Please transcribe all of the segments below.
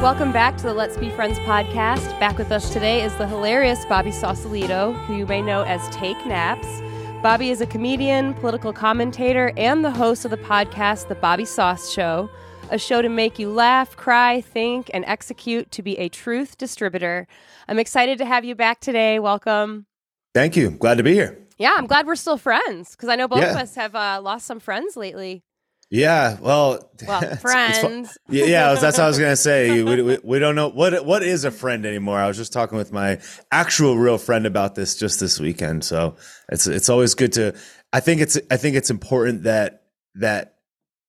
Welcome back to the Let's Be Friends podcast. Back with us today is the hilarious Bobby Sausalito, who you may know as Take Naps. Bobby is a comedian, political commentator, and the host of the podcast, The Bobby Sauce Show, a show to make you laugh, cry, think, and execute to be a truth distributor. I'm excited to have you back today. Welcome. Thank you. Glad to be here. Yeah, I'm glad we're still friends because I know both Yeah. of us have uh, lost some friends lately. Yeah, well, Well, friends. yeah, yeah, that's what I was gonna say. We, we, we don't know what what is a friend anymore. I was just talking with my actual real friend about this just this weekend. So it's it's always good to. I think it's I think it's important that that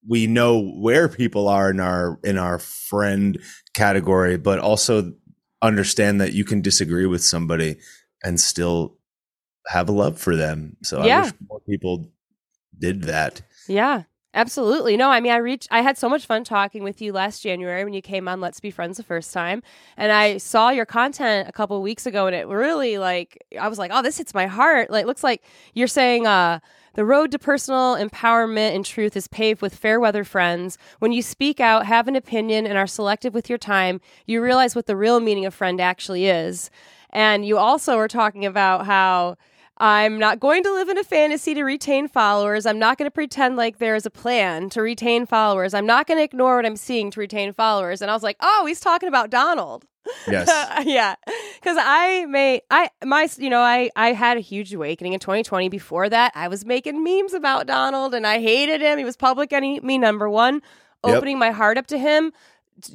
we know where people are in our in our friend category, but also understand that you can disagree with somebody and still have a love for them. So Yeah. I wish more people did that. Yeah, absolutely. No, I mean, I reached, I had so much fun talking with you last January when you came on Let's Be Friends the first time. And I saw your content a couple of weeks ago and it really like, I was like, oh, this hits my heart. Like, looks like you're saying, uh, the road to personal empowerment and truth is paved with fair weather friends. When you speak out, have an opinion, and are selective with your time, you realize what the real meaning of friend actually is. And you also were talking about how I'm not going to live in a fantasy to retain followers. I'm not going to pretend like there is a plan to retain followers. I'm not going to ignore what I'm seeing to retain followers. And I was like, oh, he's talking about Donald. Yes. yeah. Cause I may, I, my, you know, I, I had a huge awakening in 2020. Before that, I was making memes about Donald and I hated him. He was public enemy number one. Yep. Opening my heart up to him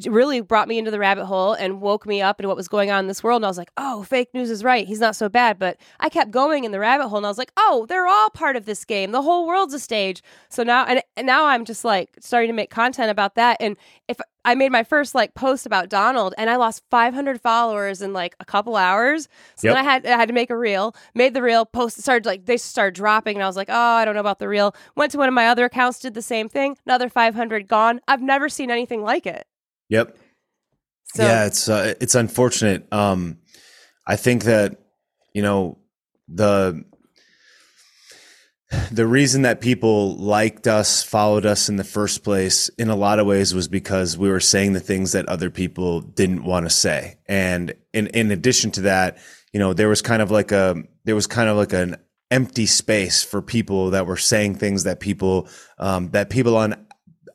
really brought me into the rabbit hole and woke me up into what was going on in this world. And I was like, oh, fake news is right. He's not so bad. But I kept going in the rabbit hole and I was like, oh, they're all part of this game. The whole world's a stage. So now, and, and now I'm just like starting to make content about that. And if I made my first like post about Donald and I lost 500 followers in like a couple hours. So Yep. then I had, I had to make a reel, made the reel, post, started like, they started dropping. And I was like, oh, I don't know about the reel. Went to one of my other accounts, did the same thing. Another 500 gone. I've never seen anything like it. Yep. So, yeah, it's uh, it's unfortunate. Um, I think that you know the the reason that people liked us, followed us in the first place, in a lot of ways, was because we were saying the things that other people didn't want to say. And in in addition to that, you know, there was kind of like a there was kind of like an empty space for people that were saying things that people um, that people on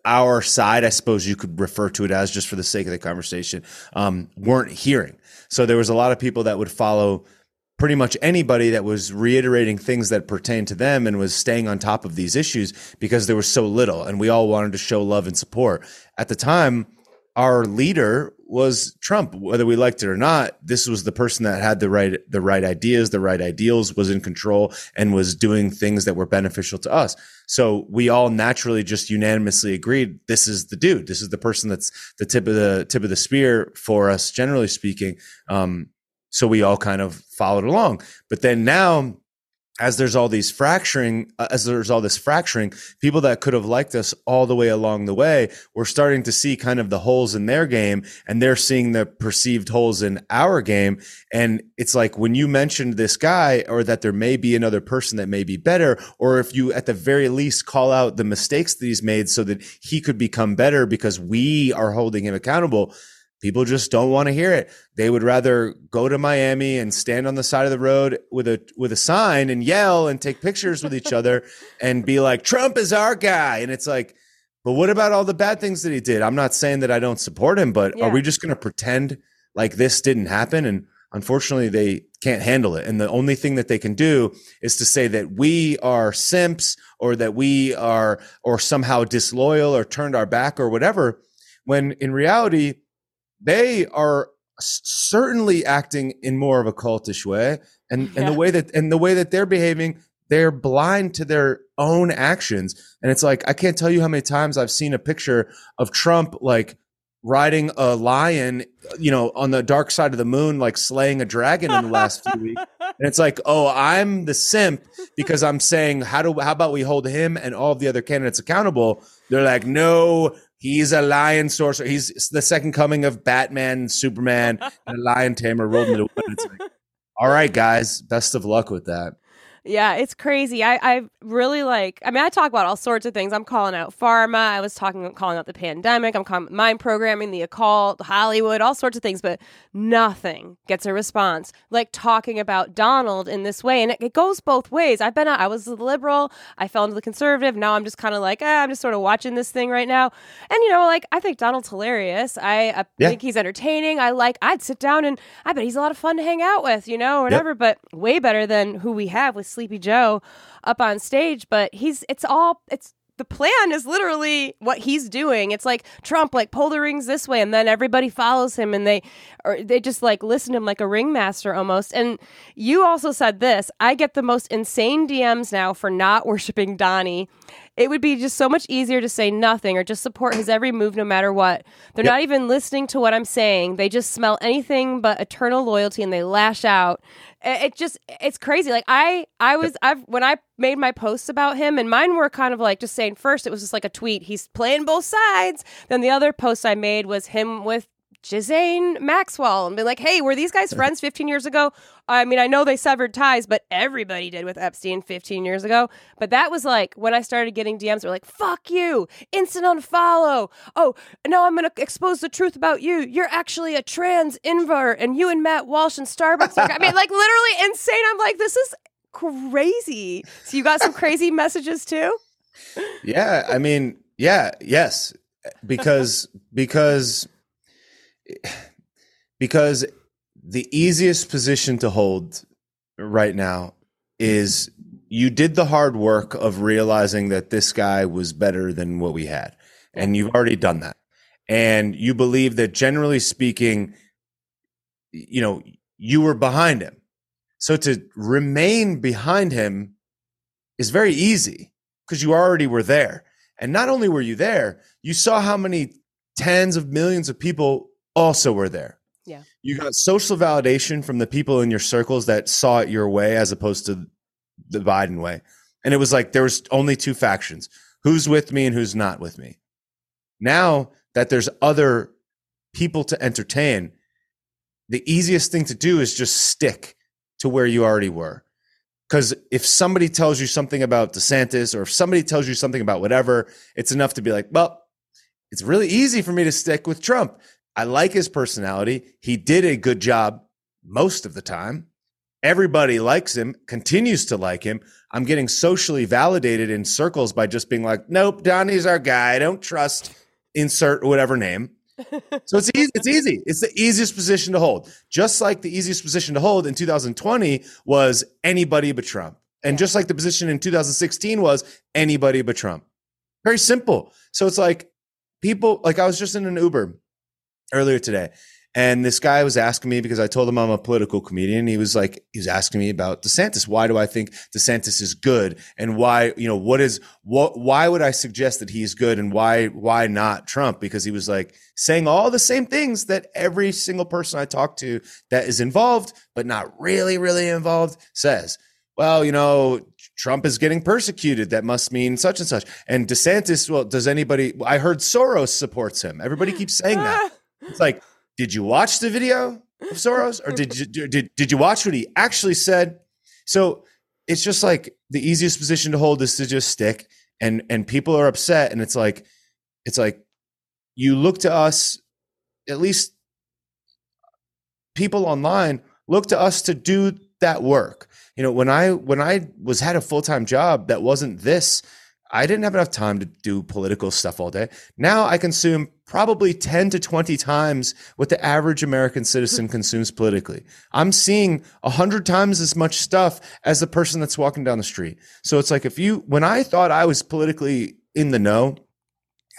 our side, I suppose you could refer to it as just for the sake of the conversation, um, weren't hearing. So there was a lot of people that would follow pretty much anybody that was reiterating things that pertain to them and was staying on top of these issues because there was so little and we all wanted to show love and support. At the time, our leader was Trump, whether we liked it or not. This was the person that had the right the right ideas, the right ideals, was in control, and was doing things that were beneficial to us. So we all naturally just unanimously agreed this is the dude. This is the person that's the tip of the tip of the spear for us, generally speaking. Um, so we all kind of followed along. But then now as there's all these fracturing, uh, as there's all this fracturing, people that could have liked us all the way along the way, we're starting to see kind of the holes in their game and they're seeing the perceived holes in our game. And it's like when you mentioned this guy or that there may be another person that may be better, or if you at the very least call out the mistakes that he's made so that he could become better because we are holding him accountable. People just don't want to hear it. They would rather go to Miami and stand on the side of the road with a with a sign and yell and take pictures with each other and be like, "Trump is our guy." And it's like, but what about all the bad things that he did? I'm not saying that I don't support him, but Yeah. are we just going to pretend like this didn't happen? And unfortunately, they can't handle it. And the only thing that they can do is to say that we are simps or that we are or somehow disloyal or turned our back or whatever. When in reality, they are certainly acting in more of a cultish way and, and Yeah. the way that and the way that they're behaving they're blind to their own actions and it's like i can't tell you how many times i've seen a picture of trump like riding a lion you know on the dark side of the moon like slaying a dragon in the last few weeks and it's like oh i'm the simp because i'm saying how do how about we hold him and all the other candidates accountable they're like no He's a lion sorcerer. He's the second coming of Batman, Superman, and a lion tamer rolled into one. It's like, all right, guys, best of luck with that. Yeah, it's crazy. I, I really like. I mean, I talk about all sorts of things. I'm calling out pharma. I was talking, calling out the pandemic. I'm calling mind programming, the occult, Hollywood, all sorts of things. But nothing gets a response like talking about Donald in this way. And it, it goes both ways. I've been, I was a liberal. I fell into the conservative. Now I'm just kind of like, eh, I'm just sort of watching this thing right now. And you know, like I think Donald's hilarious. I, I Yeah. think he's entertaining. I like. I'd sit down and I bet he's a lot of fun to hang out with. You know, or whatever. But way better than who we have with Sleepy Joe up on stage. But he's. It's all. It's the plan is literally what he's doing. It's like Trump, like pull the rings this way, and then everybody follows him, and they or they just like listen to him like a ringmaster almost. And you also said this: I get the most insane DMs now for not worshiping Donnie. It would be just so much easier to say nothing or just support his every move no matter what. They're Yep. not even listening to what I'm saying. They just smell anything but eternal loyalty and they lash out. It just it's crazy. Like I I was I've when I made my posts about him and mine were kind of like just saying first it was just like a tweet. He's playing both sides. Then the other post I made was him with Ghislaine Maxwell and be like, hey, were these guys friends 15 years ago? I mean, I know they severed ties, but everybody did with Epstein 15 years ago. But that was like when I started getting DMs, they're like, fuck you, instant unfollow. Oh, no, I'm going to expose the truth about you. You're actually a trans invert, and you and Matt Walsh and Starbucks. are- I mean, like literally insane. I'm like, this is crazy. So you got some crazy messages too? Yeah, I mean, yeah, yes, because because because the easiest position to hold right now is you did the hard work of realizing that this guy was better than what we had, and you've already done that, and you believe that generally speaking, you know, you were behind him. So to remain behind him is very easy because you already were there. And not only were you there, you saw how many tens of millions of people also were there. Yeah. You got social validation from the people in your circles that saw it your way as opposed to the Biden way. And it was like there was only two factions. Who's with me and who's not with me. Now that there's other people to entertain, the easiest thing to do is just stick to where you already were. Because if somebody tells you something about DeSantis or if somebody tells you something about whatever, it's enough to be like, well, it's really easy for me to stick with Trump. I like his personality. He did a good job most of the time. Everybody likes him, continues to like him. I'm getting socially validated in circles by just being like, nope, Donnie's our guy. I don't trust insert whatever name. So it's easy. It's easy. It's the easiest position to hold. Just like the easiest position to hold in 2020 was anybody but Trump. And just like the position in 2016 was anybody but Trump. Very simple. So it's like people, like I was just in an Uber earlier today and this guy was asking me because I told him I'm a political comedian. He was like, he was asking me about DeSantis. Why do I think DeSantis is good? And why, you know, what is, what, why would I suggest that he's good? And why, why not Trump? Because he was like saying all the same things that every single person I talk to that is involved, but not really, really involved says. Well, you know, Trump is getting persecuted. That must mean such and such. And DeSantis, well, does anybody, I heard Soros supports him. Everybody keeps saying that. Ah. It's like, did you watch the video of Soros or did you did, did you watch what he actually said? So it's just like the easiest position to hold is to just stick and and people are upset and it's like it's like you look to us at least people online look to us to do that work. You know, when I when I was had a full-time job that wasn't this I didn't have enough time to do political stuff all day. Now I consume probably 10 to 20 times what the average American citizen consumes politically. I'm seeing 100 times as much stuff as the person that's walking down the street. So it's like if you, when I thought I was politically in the know,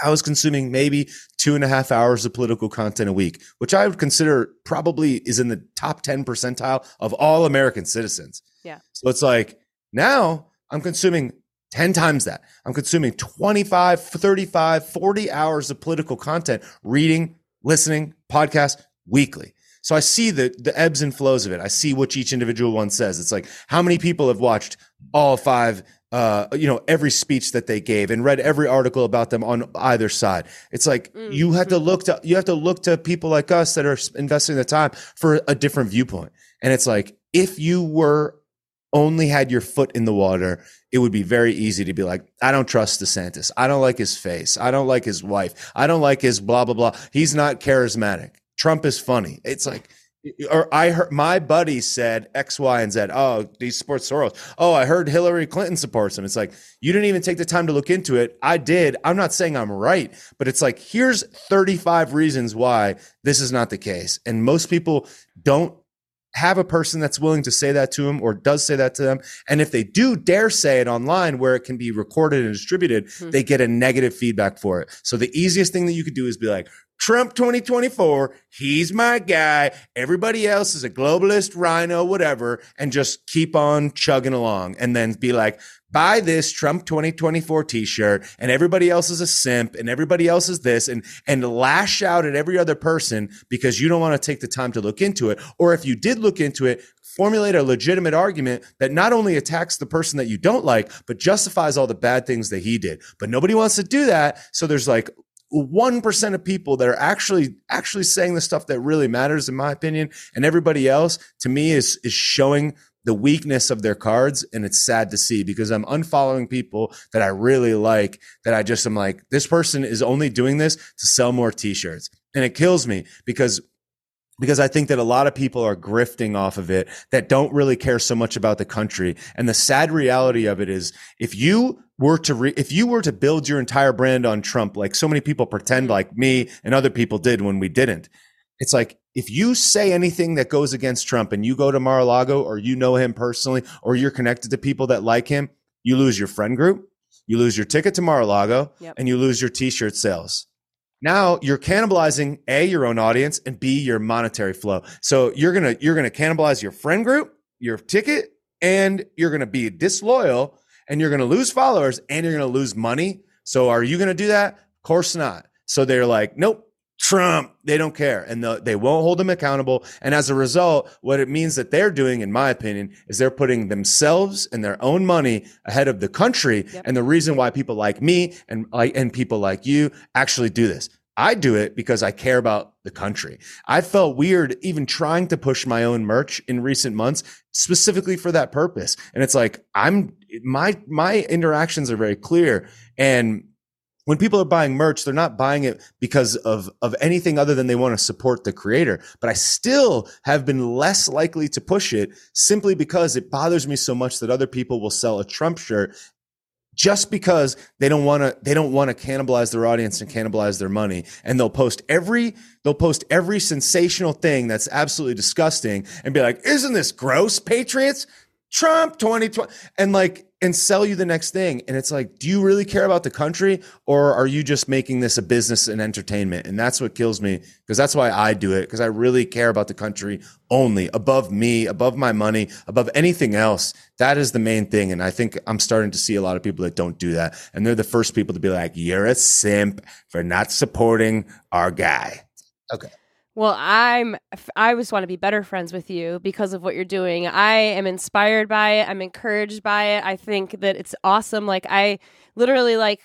I was consuming maybe two and a half hours of political content a week, which I would consider probably is in the top 10 percentile of all American citizens. Yeah. So it's like now I'm consuming 10 times that. I'm consuming 25, 35, 40 hours of political content, reading, listening, podcast weekly. So I see the the ebbs and flows of it. I see what each individual one says. It's like how many people have watched all five uh, you know, every speech that they gave and read every article about them on either side. It's like Mm. you have to look to you have to look to people like us that are investing the time for a different viewpoint. And it's like if you were only had your foot in the water, it would be very easy to be like, I don't trust DeSantis. I don't like his face. I don't like his wife. I don't like his blah, blah, blah. He's not charismatic. Trump is funny. It's like, or I heard my buddy said X, Y, and Z. Oh, he supports Soros. Oh, I heard Hillary Clinton supports him. It's like you didn't even take the time to look into it. I did. I'm not saying I'm right, but it's like here's 35 reasons why this is not the case. And most people don't have a person that's willing to say that to them or does say that to them. And if they do dare say it online where it can be recorded and distributed, mm-hmm. they get a negative feedback for it. So the easiest thing that you could do is be like, Trump 2024, he's my guy. Everybody else is a globalist, RINO, whatever, and just keep on chugging along and then be like, buy this Trump 2024 t-shirt and everybody else is a simp and everybody else is this and and lash out at every other person because you don't want to take the time to look into it. Or if you did look into it formulate a legitimate argument that not only attacks the person that you don't like but justifies all the bad things that he did. But nobody wants to do that so there's like 1% of people that are actually actually saying the stuff that really matters in my opinion and everybody else to me is is showing the weakness of their cards and it's sad to see because I'm unfollowing people that I really like that I just am like this person is only doing this to sell more t-shirts and it kills me because because I think that a lot of people are grifting off of it that don't really care so much about the country and the sad reality of it is if you were to re- if you were to build your entire brand on Trump like so many people pretend mm-hmm. like me and other people did when we didn't it's like if you say anything that goes against Trump and you go to Mar-a-Lago or you know him personally or you're connected to people that like him, you lose your friend group, you lose your ticket to Mar-a-Lago, yep. and you lose your t-shirt sales. Now you're cannibalizing A, your own audience, and B, your monetary flow. So you're gonna you're gonna cannibalize your friend group, your ticket, and you're gonna be disloyal and you're gonna lose followers and you're gonna lose money. So are you gonna do that? Of course not. So they're like, nope, Trump, they don't care and the, they won't hold them accountable. And as a result, what it means that they're doing, in my opinion, is they're putting themselves and their own money ahead of the country. Yep. And the reason why people like me and like, and people like you actually do this. I do it because I care about the country. I felt weird even trying to push my own merch in recent months specifically for that purpose. And it's like, I'm, my, my interactions are very clear. And when people are buying merch, they're not buying it because of, of anything other than they want to support the creator. But I still have been less likely to push it simply because it bothers me so much that other people will sell a Trump shirt just because they don't want to they don't want to cannibalize their audience and cannibalize their money and they'll post every they'll post every sensational thing that's absolutely disgusting and be like isn't this gross patriots Trump 2020 and like and sell you the next thing. And it's like, do you really care about the country or are you just making this a business and entertainment? And that's what kills me because that's why I do it because I really care about the country only above me, above my money, above anything else. That is the main thing. And I think I'm starting to see a lot of people that don't do that. And they're the first people to be like, you're a simp for not supporting our guy. Okay. Well, I'm I just want to be better friends with you because of what you're doing. I am inspired by it. I'm encouraged by it. I think that it's awesome. Like I literally like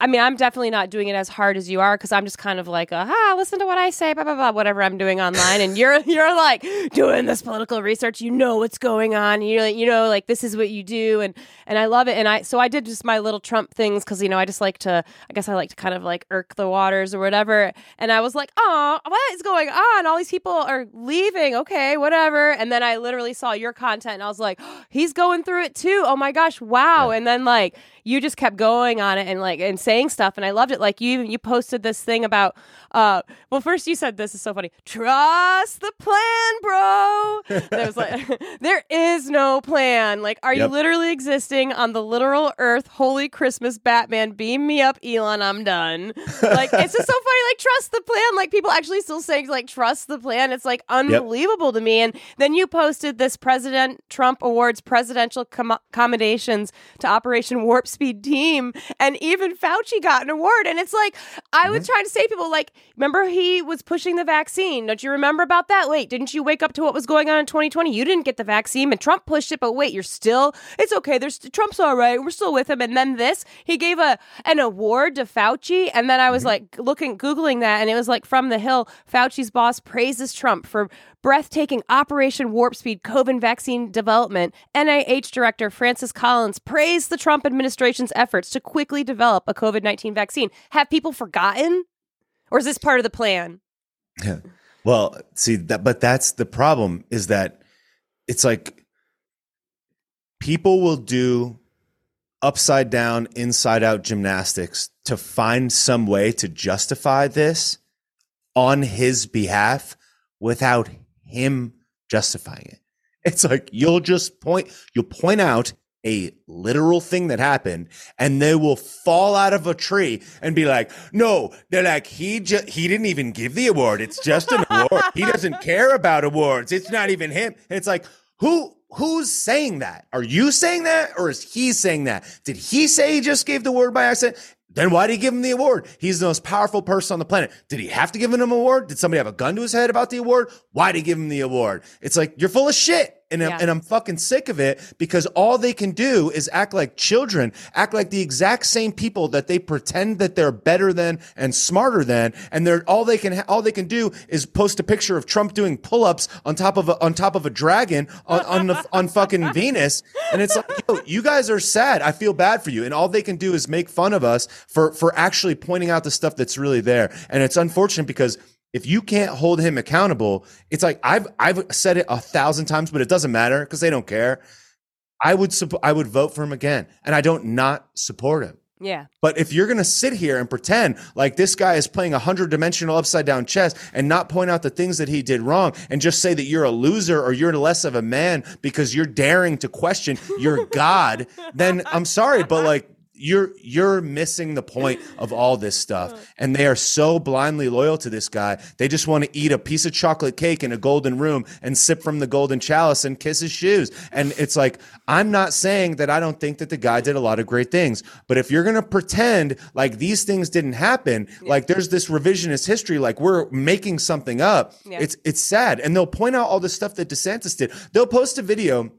i mean i'm definitely not doing it as hard as you are because i'm just kind of like ah listen to what i say blah blah blah whatever i'm doing online and you're you're like doing this political research you know what's going on you you know like this is what you do and and i love it and i so i did just my little trump things because you know i just like to i guess i like to kind of like irk the waters or whatever and i was like oh what is going on ah, all these people are leaving. Okay whatever. And then i literally saw your content and i was like oh, he's going through it too. Oh my gosh wow. Yeah. and then like you just kept going on it and like and saying stuff and I loved it. Like you you posted this thing about uh well first you said this is so funny. Trust the plan, bro. There was like there is no plan. Like are yep. you literally existing on the literal earth? Holy Christmas Batman, beam me up, Elon, I'm done. Like it's just so funny, like trust the plan. Like people actually still saying like trust the plan. It's like unbelievable yep. to me. And then you posted this President Trump Awards presidential com- accommodations to Operation Warp Speed team, and even Fauci got an award. And it's like I mm-hmm. was trying to say to people like, remember he was pushing the vaccine. Don't you remember about that? Wait, didn't you wake up to what was going on in 2020? You didn't get the vaccine, and Trump pushed it, but wait, you're still. It's okay. There's Trump's all right. We're still with him. And then this, he gave a an award to Fauci, and then I was mm-hmm. like looking, googling that, and it was like from the Hill. Fauci's boss praises Trump for breathtaking Operation Warp Speed COVID vaccine development, NIH Director Francis Collins praised the Trump administration's efforts to quickly develop a COVID 19 vaccine. Have people forgotten? Or is this part of the plan? Yeah. Well, see that, but that's the problem is that it's like people will do upside down, inside out gymnastics to find some way to justify this on his behalf without him justifying it. It's like you'll just point, you'll point out a literal thing that happened and they will fall out of a tree and be like no they're like he just he didn't even give the award. It's just an award. He doesn't care about awards. It's not even him. And it's like who who's saying that? Are you saying that or is he saying that? Did he say he just gave the award by accident then why did he give him the award? He's the most powerful person on the planet. Did he have to give him an award? Did somebody have a gun to his head about the award? Why did he give him the award? It's like, you're full of shit. And, Yeah. I'm, and I'm fucking sick of it because all they can do is act like children, act like the exact same people that they pretend that they're better than and smarter than. And they're all they can, ha- all they can do is post a picture of Trump doing pull-ups on top of a, on top of a dragon on, on, the, on fucking Venus. And it's like, yo, you guys are sad. I feel bad for you. And all they can do is make fun of us for, for actually pointing out the stuff that's really there. And it's unfortunate because if you can't hold him accountable, it's like I've I've said it a thousand times, but it doesn't matter because they don't care. I would I would vote for him again, and I don't not support him. Yeah. But if you're going to sit here and pretend like this guy is playing a hundred dimensional upside down chess and not point out the things that he did wrong and just say that you're a loser or you're less of a man because you're daring to question your God, then I'm sorry, but like you're you're missing the point of all this stuff. And they are so blindly loyal to this guy. They just want to eat a piece of chocolate cake in a golden room and sip from the golden chalice and kiss his shoes. And it's like I'm not saying that I don't think that the guy did a lot of great things, but if you're going to pretend like these things didn't happen, like there's this revisionist history like we're making something up, Yeah. it's it's sad. And they'll point out all the stuff that DeSantis did. They'll post a video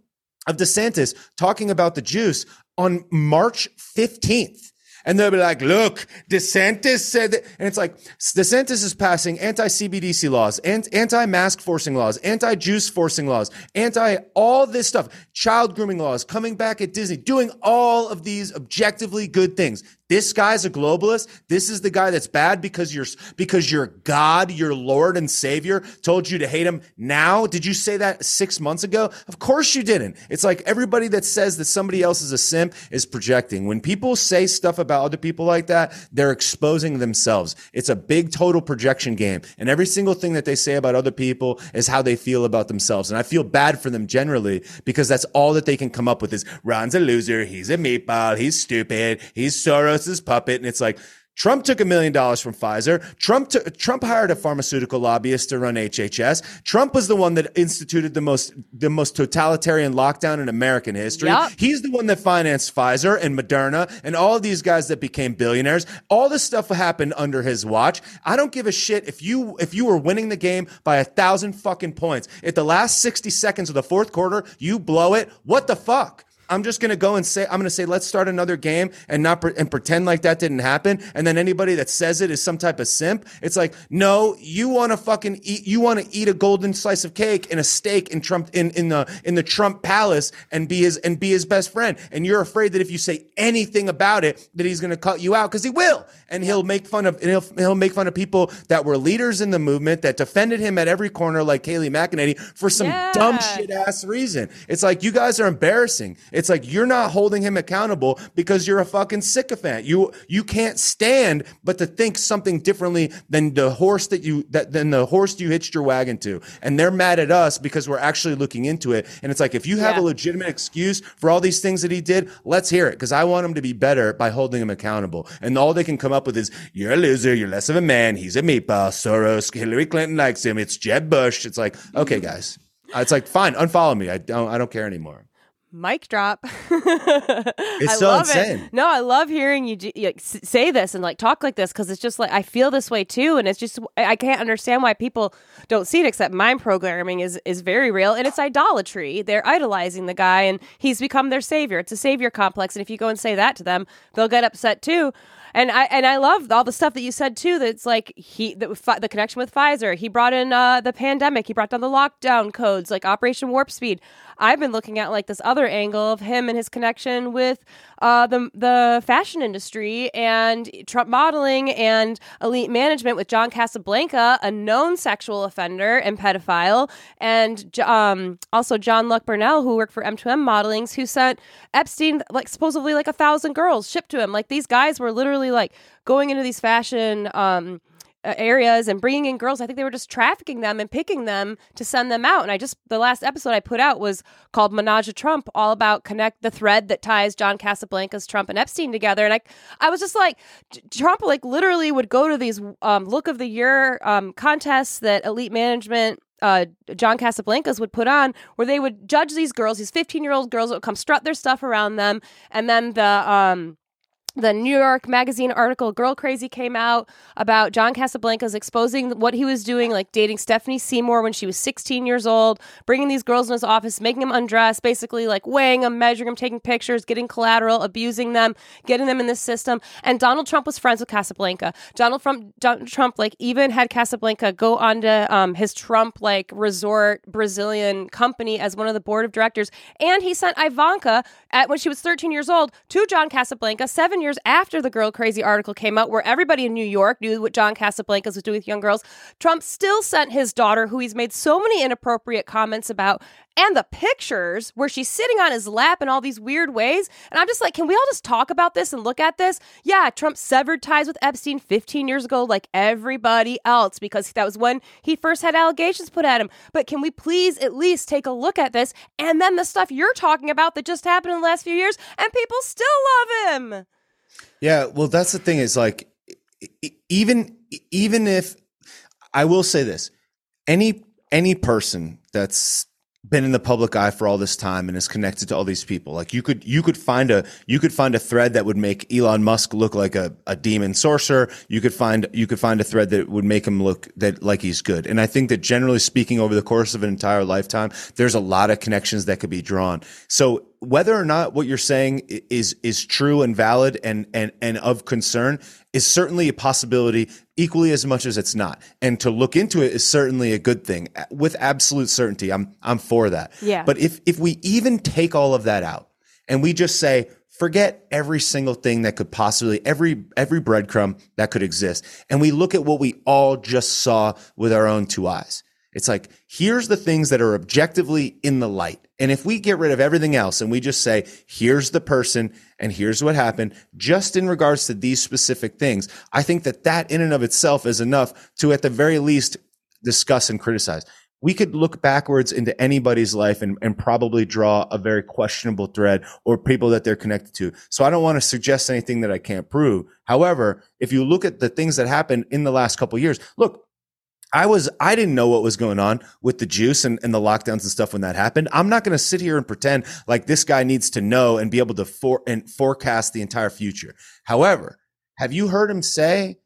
of DeSantis talking about the juice on March 15th. And they'll be like, look, DeSantis said that. And it's like, DeSantis is passing anti CBDC laws, anti mask forcing laws, anti juice forcing laws, anti all this stuff, child grooming laws, coming back at Disney, doing all of these objectively good things. This guy's a globalist. This is the guy that's bad because your because your God, your Lord and Savior told you to hate him. Now, did you say that six months ago? Of course you didn't. It's like everybody that says that somebody else is a simp is projecting. When people say stuff about other people like that, they're exposing themselves. It's a big total projection game, and every single thing that they say about other people is how they feel about themselves. And I feel bad for them generally because that's all that they can come up with is Ron's a loser, he's a meatball, he's stupid, he's Soros' puppet, and it's like. Trump took a million dollars from Pfizer. Trump took, Trump hired a pharmaceutical lobbyist to run HHS. Trump was the one that instituted the most the most totalitarian lockdown in American history. Yup. He's the one that financed Pfizer and Moderna and all of these guys that became billionaires. All this stuff happened under his watch. I don't give a shit if you if you were winning the game by a thousand fucking points. At the last 60 seconds of the fourth quarter, you blow it. What the fuck? I'm just gonna go and say I'm gonna say let's start another game and not pre- and pretend like that didn't happen. And then anybody that says it is some type of simp. It's like no, you want to fucking eat. You want to eat a golden slice of cake and a steak in Trump in in the in the Trump palace and be his and be his best friend. And you're afraid that if you say anything about it, that he's gonna cut you out because he will. And he'll make fun of and he'll he'll make fun of people that were leaders in the movement that defended him at every corner, like Kayleigh McEnany, for some Yeah. dumb shit ass reason. It's like you guys are embarrassing. It's like you're not holding him accountable because you're a fucking sycophant. You you can't stand but to think something differently than the horse that you that than the horse you hitched your wagon to. And they're mad at us because we're actually looking into it. And it's like if you have Yeah. a legitimate excuse for all these things that he did, let's hear it because I want him to be better by holding him accountable. And all they can come up with is you're a loser, you're less of a man, he's a meatball, Soros, Hillary Clinton likes him, it's Jeb Bush. It's like, okay, guys. Uh, It's like fine, unfollow me. I don't I don't care anymore. Mic drop. It's I so love insane. It. No, I love hearing you like, say this and like talk like this because it's just like I feel this way too, and it's just I can't understand why people don't see it. Except mind programming is is very real, and it's idolatry. They're idolizing the guy, and he's become their savior. It's a savior complex, and if you go and say that to them, they'll get upset too. And I and I love all the stuff that you said too. That's like he the, the connection with Pfizer. He brought in uh, the pandemic. He brought down the lockdown codes, like Operation Warp Speed. I've been looking at like this other angle of him and his connection with uh, the the fashion industry and Trump modeling and elite management with John Casablanca, a known sexual offender and pedophile, and um, also Jean-Luc Brunel, who worked for M2M Modelings, who sent Epstein like supposedly like a thousand girls shipped to him. Like these guys were literally like going into these fashion. Um, areas and bringing in girls. I think they were just trafficking them and picking them to send them out. And I just the last episode I put out was called Menage a Trump, all about connect the thread that ties John Casablancas, Trump, and Epstein together. And I I was just like Trump like literally would go to these um, look of the year um, contests that elite management uh, John Casablancas would put on, where they would judge these girls, these 15 year old girls that would come strut their stuff around them, and then the um, the New York Magazine article Girl Crazy came out about John Casablancas exposing what he was doing, like dating Stephanie Seymour when she was 16 years old, bringing these girls in his office, making them undress, basically like weighing them, measuring them, taking pictures, getting collateral, abusing them, getting them in the system. And Donald Trump was friends with Casablanca. Donald Trump, Donald Trump like even had Casablanca go onto um, his Trump like resort Brazilian company as one of the board of directors. And he sent Ivanka at when she was 13 years old to John Casablanca seven years years after the Girl Crazy article came out, where everybody in New York knew what John Casablancas was doing with young girls, Trump still sent his daughter, who he's made so many inappropriate comments about, and the pictures where she's sitting on his lap in all these weird ways. And I'm just like, can we all just talk about this and look at this? Yeah, Trump severed ties with Epstein 15 years ago, like everybody else, because that was when he first had allegations put at him. But can we please at least take a look at this and then the stuff you're talking about that just happened in the last few years and people still love him? Yeah, well, that's the thing is like even even if I will say this, any any person that's been in the public eye for all this time and is connected to all these people. Like you could you could find a you could find a thread that would make Elon Musk look like a, a demon sorcerer. You could find you could find a thread that would make him look that like he's good. And I think that generally speaking over the course of an entire lifetime, there's a lot of connections that could be drawn. So whether or not what you're saying is is true and valid and and and of concern is certainly a possibility equally as much as it's not. And to look into it is certainly a good thing with absolute certainty. I'm i'm for that. Yeah. But if if we even take all of that out and we just say forget every single thing that could possibly every every breadcrumb that could exist and we look at what we all just saw with our own two eyes it's like, here's the things that are objectively in the light. And if we get rid of everything else and we just say, here's the person and here's what happened, just in regards to these specific things, I think that that in and of itself is enough to at the very least discuss and criticize. We could look backwards into anybody's life and, and probably draw a very questionable thread or people that they're connected to. So I don't want to suggest anything that I can't prove. However, if you look at the things that happened in the last couple years, look, I was I didn't know what was going on with the juice and, and the lockdowns and stuff when that happened. I'm not going to sit here and pretend like this guy needs to know and be able to for and forecast the entire future. However, have you heard him say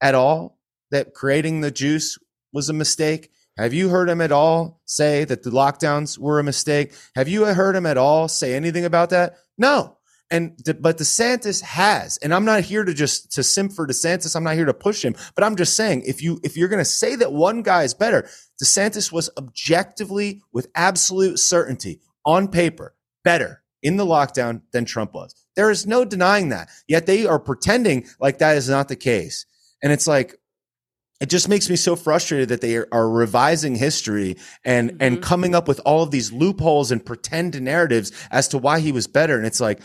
at all that creating the juice was a mistake? Have you heard him at all say that the lockdowns were a mistake? Have you heard him at all say anything about that? No. And but DeSantis has, and I'm not here to just to simp for DeSantis. I'm not here to push him, but I'm just saying if you if you're going to say that one guy is better, DeSantis was objectively, with absolute certainty, on paper, better in the lockdown than Trump was. There is no denying that. Yet they are pretending like that is not the case, and it's like it just makes me so frustrated that they are, revising history and mm-hmm. and coming up with all of these loopholes and pretend narratives as to why he was better. And it's like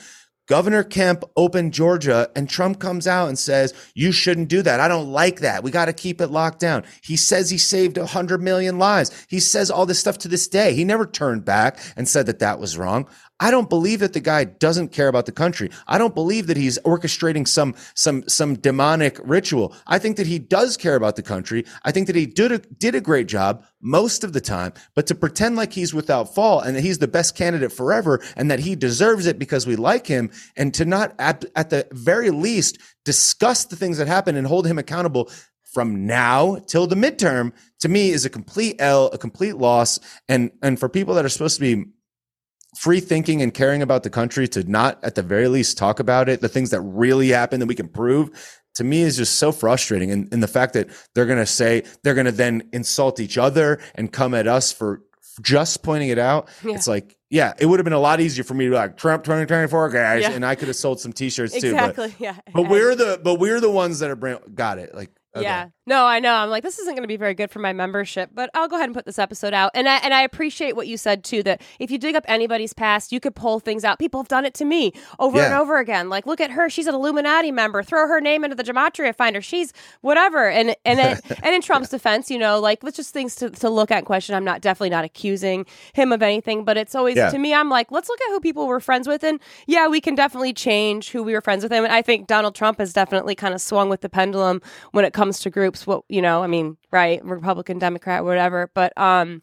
Governor Kemp opened Georgia and Trump comes out and says, you shouldn't do that. I don't like that. We got to keep it locked down. He says he saved a hundred million lives. He says all this stuff to this day. He never turned back and said that that was wrong. I don't believe that the guy doesn't care about the country. I don't believe that he's orchestrating some some some demonic ritual. I think that he does care about the country. I think that he did a, did a great job most of the time, but to pretend like he's without fault and that he's the best candidate forever and that he deserves it because we like him and to not at, at the very least discuss the things that happen and hold him accountable from now till the midterm to me is a complete L, a complete loss. And, and for people that are supposed to be free thinking and caring about the country to not at the very least talk about it, the things that really happen that we can prove to me is just so frustrating. And, and the fact that they're going to say, they're going to then insult each other and come at us for just pointing it out. Yeah. It's like, yeah, it would have been a lot easier for me to be like Trump 2024 guys, yeah. and I could have sold some T-shirts exactly, too. But, yeah. But we're the but we're the ones that are bring, got it. Like Okay. Yeah. No, I know. I'm like, this isn't going to be very good for my membership, but I'll go ahead and put this episode out. And I, and I appreciate what you said too, that if you dig up anybody's past, you could pull things out. People have done it to me over yeah. and over again. Like, look at her. She's an Illuminati member. Throw her name into the gematria finder. She's whatever. And, and, it, and in Trump's defense, you know, like, it's just things to, to look at and question. I'm not definitely not accusing him of anything, but it's always, yeah. to me, I'm like, let's look at who people were friends with. And yeah, we can definitely change who we were friends with him. And I think Donald Trump has definitely kind of swung with the pendulum when it comes to groups. What, you know, I mean, right, Republican, Democrat, whatever. But um,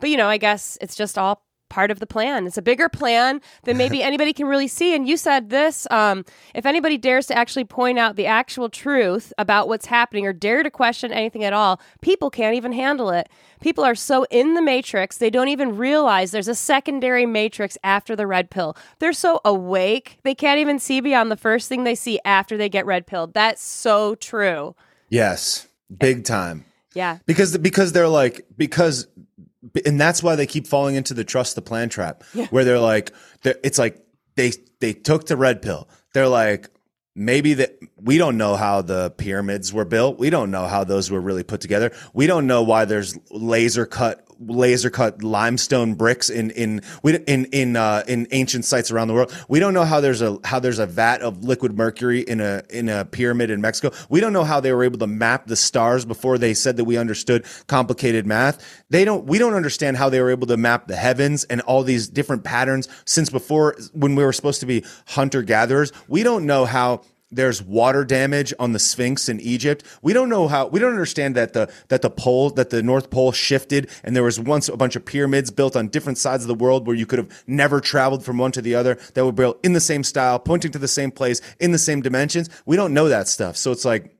but you know, I guess it's just all part of the plan. It's a bigger plan than maybe anybody can really see. And you said this um, if anybody dares to actually point out the actual truth about what's happening or dare to question anything at all, people can't even handle it. People are so in the matrix, they don't even realize there's a secondary matrix after the red pill. They're so awake, they can't even see beyond the first thing they see after they get red pilled. That's so true. Yes, big time. Yeah. Because because they're like because and that's why they keep falling into the trust the plan trap yeah. where they're like they're, it's like they they took the red pill. They're like maybe that we don't know how the pyramids were built. We don't know how those were really put together. We don't know why there's laser cut laser cut limestone bricks in in in in uh, in ancient sites around the world. We don't know how there's a how there's a vat of liquid mercury in a in a pyramid in Mexico. We don't know how they were able to map the stars before they said that we understood complicated math. They don't we don't understand how they were able to map the heavens and all these different patterns since before when we were supposed to be hunter gatherers. We don't know how there's water damage on the Sphinx in Egypt. We don't know how we don't understand that the that the pole that the North Pole shifted and there was once a bunch of pyramids built on different sides of the world where you could have never traveled from one to the other that were built in the same style, pointing to the same place in the same dimensions. We don't know that stuff. So it's like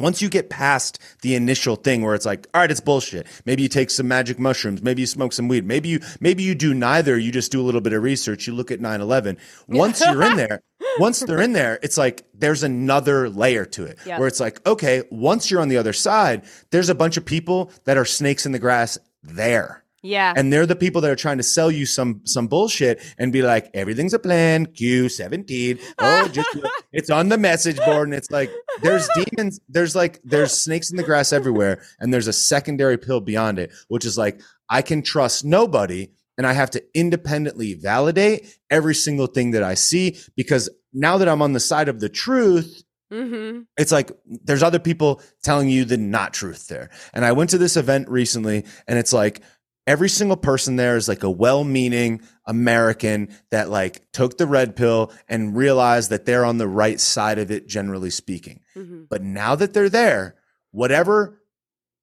once you get past the initial thing where it's like, all right, it's bullshit. Maybe you take some magic mushrooms. Maybe you smoke some weed. Maybe you, maybe you do neither. You just do a little bit of research. You look at 9-11. Once you're in there, once they're in there, it's like there's another layer to it yep. where it's like, okay, once you're on the other side, there's a bunch of people that are snakes in the grass there. Yeah. And they're the people that are trying to sell you some some bullshit and be like, everything's a plan, Q17. Oh, just it's on the message board. And it's like there's demons, there's like there's snakes in the grass everywhere, and there's a secondary pill beyond it, which is like, I can trust nobody and I have to independently validate every single thing that I see because now that I'm on the side of the truth, Mm-hmm. It's like there's other people telling you the not truth there. And I went to this event recently and it's like every single person there is like a well-meaning American that like took the red pill and realized that they're on the right side of it, generally speaking. Mm-hmm. But now that they're there, whatever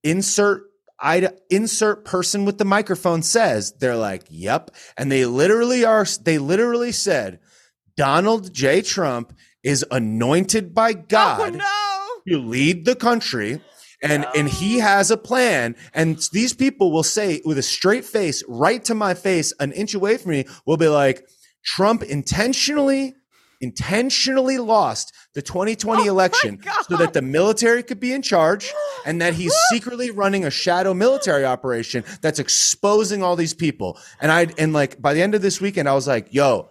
insert I insert person with the microphone says, they're like, yep. And they literally are, they literally said, Donald J. Trump is anointed by God oh, no. to lead the country and no. and he has a plan and these people will say with a straight face right to my face an inch away from me will be like trump intentionally intentionally lost the 2020 oh election so that the military could be in charge and that he's secretly running a shadow military operation that's exposing all these people and i and like by the end of this weekend i was like yo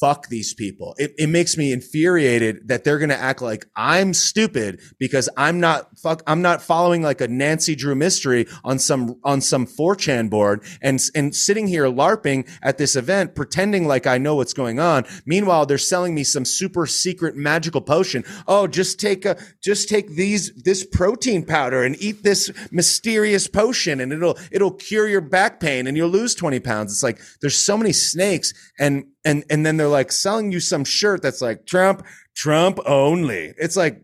fuck these people. It, it makes me infuriated that they're going to act like I'm stupid because I'm not fuck, I'm not following like a Nancy Drew mystery on some, on some 4chan board and, and sitting here LARPing at this event, pretending like I know what's going on. Meanwhile, they're selling me some super secret magical potion. Oh, just take a, just take these, this protein powder and eat this mysterious potion and it'll, it'll cure your back pain and you'll lose 20 pounds. It's like there's so many snakes and and and then they're like selling you some shirt that's like Trump, Trump only. It's like,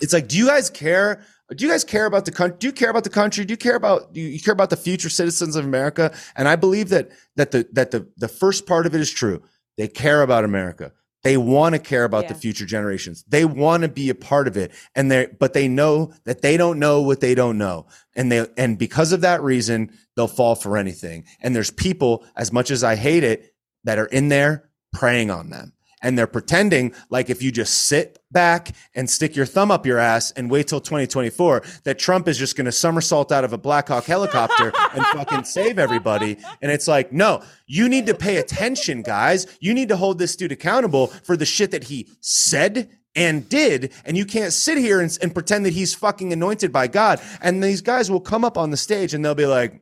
it's like, do you guys care? Do you guys care about the country? Do you care about the country? Do you care about do you care about the future citizens of America? And I believe that that the that the the first part of it is true. They care about America. They want to care about yeah. the future generations. They want to be a part of it. And they but they know that they don't know what they don't know. And they and because of that reason, they'll fall for anything. And there's people, as much as I hate it, that are in there preying on them. And they're pretending like if you just sit back and stick your thumb up your ass and wait till 2024, that Trump is just going to somersault out of a Black Hawk helicopter and fucking save everybody. And it's like, no, you need to pay attention, guys. You need to hold this dude accountable for the shit that he said and did. And you can't sit here and, and pretend that he's fucking anointed by God. And these guys will come up on the stage and they'll be like,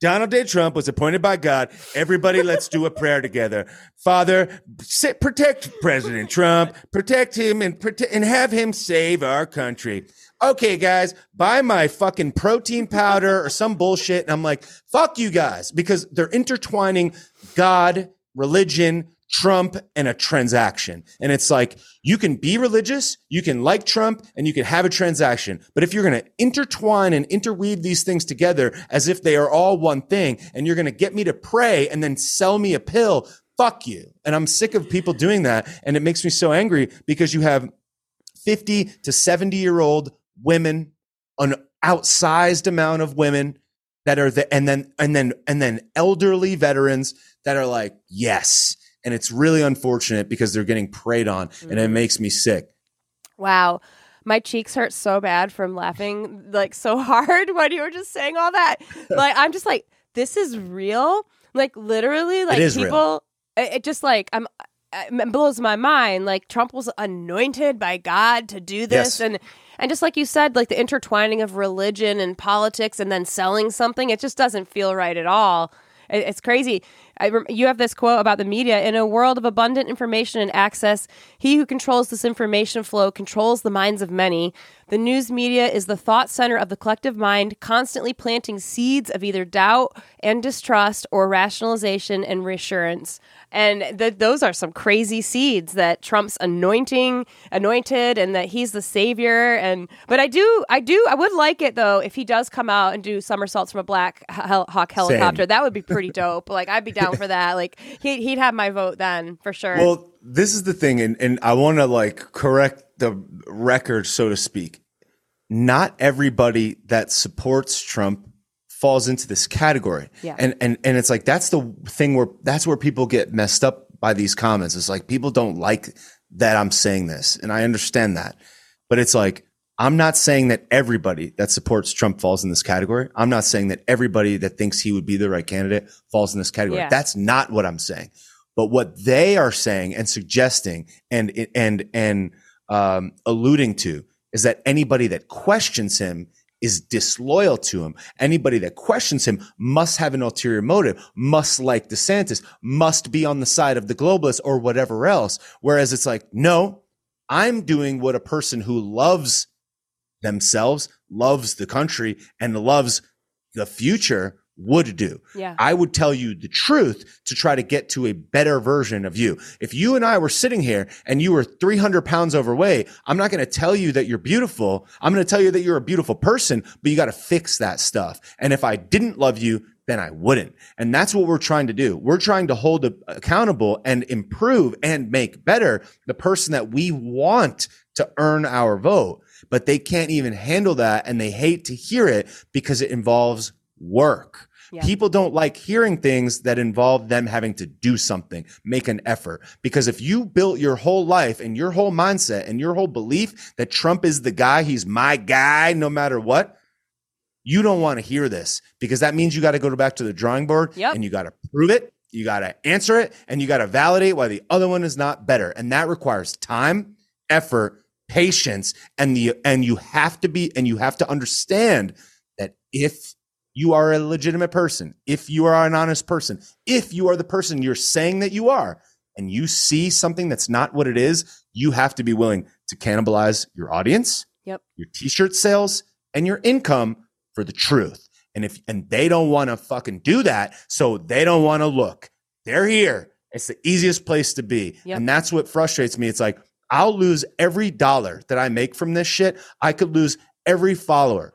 Donald J. Trump was appointed by God. Everybody, let's do a prayer together. Father, sit, protect President Trump, protect him, and protect, and have him save our country. Okay, guys, buy my fucking protein powder or some bullshit. And I'm like, fuck you guys, because they're intertwining God, religion, Trump and a transaction. And it's like, you can be religious, you can like Trump, and you can have a transaction. But if you're going to intertwine and interweave these things together as if they are all one thing, and you're going to get me to pray and then sell me a pill, fuck you. And I'm sick of people doing that. And it makes me so angry because you have 50 to 70 year old women, an outsized amount of women that are the, and then, and then, and then elderly veterans that are like, yes, and it's really unfortunate because they're getting preyed on mm-hmm. and it mm-hmm. makes me sick. Wow. My cheeks hurt so bad from laughing like so hard when you were just saying all that. like I'm just like this is real. Like literally like people it, it, just like I'm it blows my mind. Like Trump was anointed by God to do this yes. and and just like you said, like the intertwining of religion and politics and then selling something, it just doesn't feel right at all. It's crazy. I, you have this quote about the media. In a world of abundant information and access he who controls this information flow controls the minds of many the news media is the thought center of the collective mind constantly planting seeds of either doubt and distrust or rationalization and reassurance. And th- those are some crazy seeds that Trump's anointing anointed and that he's the savior. And but I do I do I would like it though if he does come out and do somersaults from a black hel- hawk helicopter. Same. that would be pretty dope. Like I'd be down for that. Like he he'd have my vote then for sure. Well this is the thing and and I want to like correct the record so to speak not everybody that supports Trump falls into this category. Yeah. And and and it's like that's the thing where that's where people get messed up by these comments. It's like people don't like that I'm saying this, and I understand that. But it's like I'm not saying that everybody that supports Trump falls in this category. I'm not saying that everybody that thinks he would be the right candidate falls in this category. Yeah. That's not what I'm saying. But what they are saying and suggesting and and and um, alluding to is that anybody that questions him is disloyal to him. Anybody that questions him must have an ulterior motive, must like DeSantis, must be on the side of the globalists or whatever else. Whereas it's like, no, I'm doing what a person who loves themselves, loves the country, and loves the future would do. Yeah. I would tell you the truth to try to get to a better version of you. If you and I were sitting here and you were 300 pounds overweight, I'm not going to tell you that you're beautiful. I'm going to tell you that you're a beautiful person, but you got to fix that stuff. And if I didn't love you, then I wouldn't. And that's what we're trying to do. We're trying to hold accountable and improve and make better the person that we want to earn our vote. But they can't even handle that and they hate to hear it because it involves work. Yeah. People don't like hearing things that involve them having to do something, make an effort. Because if you built your whole life and your whole mindset and your whole belief that Trump is the guy, he's my guy no matter what, you don't want to hear this because that means you got to go back to the drawing board yep. and you got to prove it. You got to answer it and you got to validate why the other one is not better. And that requires time, effort, patience, and the, and you have to be, and you have to understand that if you are a legitimate person, if you are an honest person, if you are the person you're saying that you are, and you see something that's not what it is, you have to be willing to cannibalize your audience, yep. your t-shirt sales, and your income for the truth. And if and they don't want to fucking do that, so they don't want to look. They're here. It's the easiest place to be. Yep. And that's what frustrates me. It's like I'll lose every dollar that I make from this shit. I could lose every follower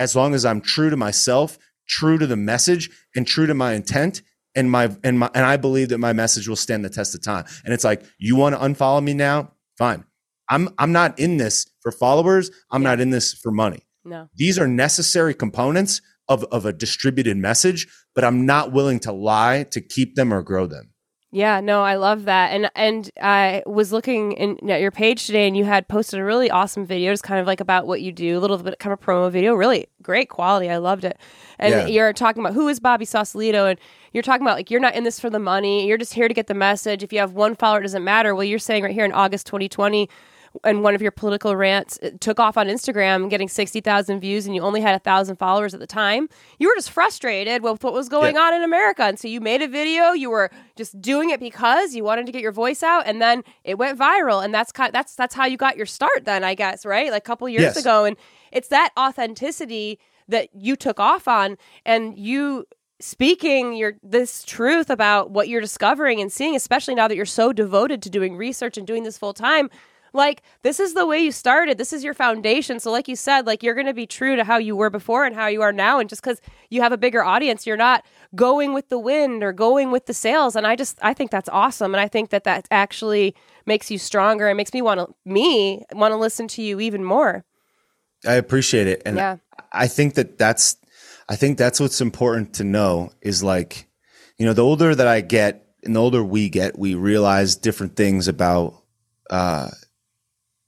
as long as I'm true to myself, true to the message, and true to my intent. And my and my and I believe that my message will stand the test of time. And it's like, you want to unfollow me now? Fine. I'm I'm not in this for followers. I'm yeah. not in this for money. No. These are necessary components of, of a distributed message, but I'm not willing to lie to keep them or grow them. Yeah, no, I love that. And and I was looking in, at your page today and you had posted a really awesome video just kind of like about what you do, a little bit kind of promo video, really great quality. I loved it. And Yeah. you're talking about who is Bobby Sausalito and you're talking about like you're not in this for the money. You're just here to get the message. If you have one follower, it doesn't matter. Well, you're saying right here in August 2020 and one of your political rants took off on Instagram, getting 60,000 views, and you only had a thousand followers at the time. You were just frustrated with what was going Yeah. on in America. And so you made a video, you were just doing it because you wanted to get your voice out, and then it went viral. And that's kind that's that's how you got your start then, I guess, right? Like a couple years Yes. ago. And it's that authenticity that you took off on and you speaking your this truth about what you're discovering and seeing especially now that you're so devoted to doing research and doing this full time like this is the way you started. This is your foundation. So like you said like you're going to be true to how you were before and how you are now. And just because you have a bigger audience you're not going with the wind or going with the sales and i just i think that's awesome. And i think that that actually makes you stronger and makes me want to me want to listen to you even more. I appreciate it. And Yeah. I think that that's, I think that's what's important to know is like, you know, the older that I get and the older we get, we realize different things about, uh,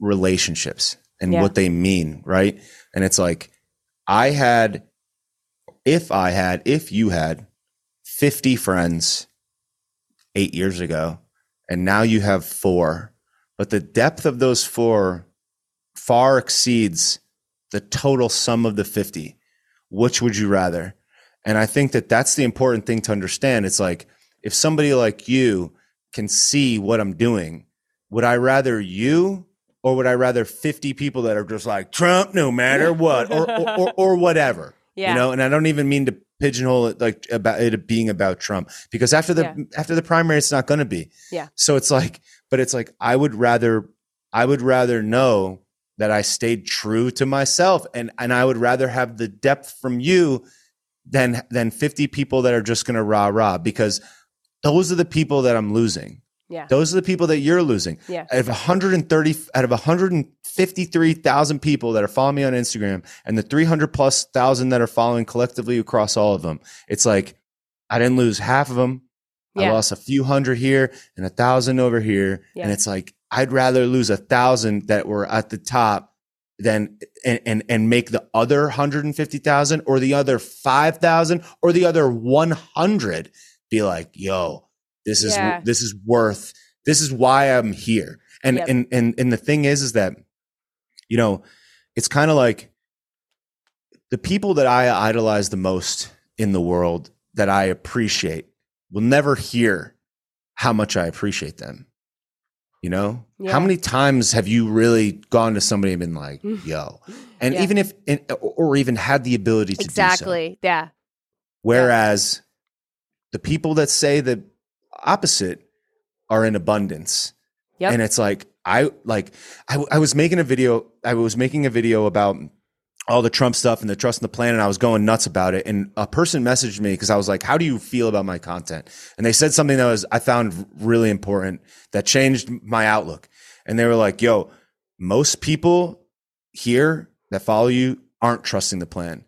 relationships and Yeah. what they mean. Right. And it's like, I had, if I had, if you had 50 friends eight years ago, and now you have four, but the depth of those four far exceeds the total sum of the 50 which would you rather and i think that that's the important thing to understand it's like if somebody like you can see what i'm doing would i rather you or would i rather 50 people that are just like trump no matter what or or, or, or whatever Yeah. you know and i don't even mean to pigeonhole it like about it being about trump because after the Yeah. after the primary it's not going to be Yeah. so it's like but it's like i would rather i would rather know that I stayed true to myself and and I would rather have the depth from you than than 50 people that are just going to rah rah because those are the people that I'm losing. Yeah Those are the people that you're losing. Yeah. Out of 130 out of 153,000 people that are following me on Instagram and the 300 plus thousand that are following collectively across all of them. It's like I didn't lose half of them. I lost a few hundred here and a thousand over here. Yeah. And it's like, I'd rather lose a thousand that were at the top than and and, and make the other 150,000 or the other 5,000 or the other 100 be like, yo, this is Yeah. this is worth this is why I'm here. And Yep. and and and the thing is is that you know, it's kind of like the people that I idolize the most in the world that I appreciate will never hear how much I appreciate them. You know, Yeah. how many times have you really gone to somebody and been like, "Yo," and Yeah. even if, or even had the ability to do so. exactly yeah Whereas the people that say the opposite are in abundance. Yep. And it's like, I like, I, I was making a video, I was making a video about all the Trump stuff and the trust in the plan, and I was going nuts about it. And a person messaged me because I was like, How do you feel about my content? And they said something that was, I found really important that changed my outlook. And they were like, Yo, most people here that follow you aren't trusting the plan.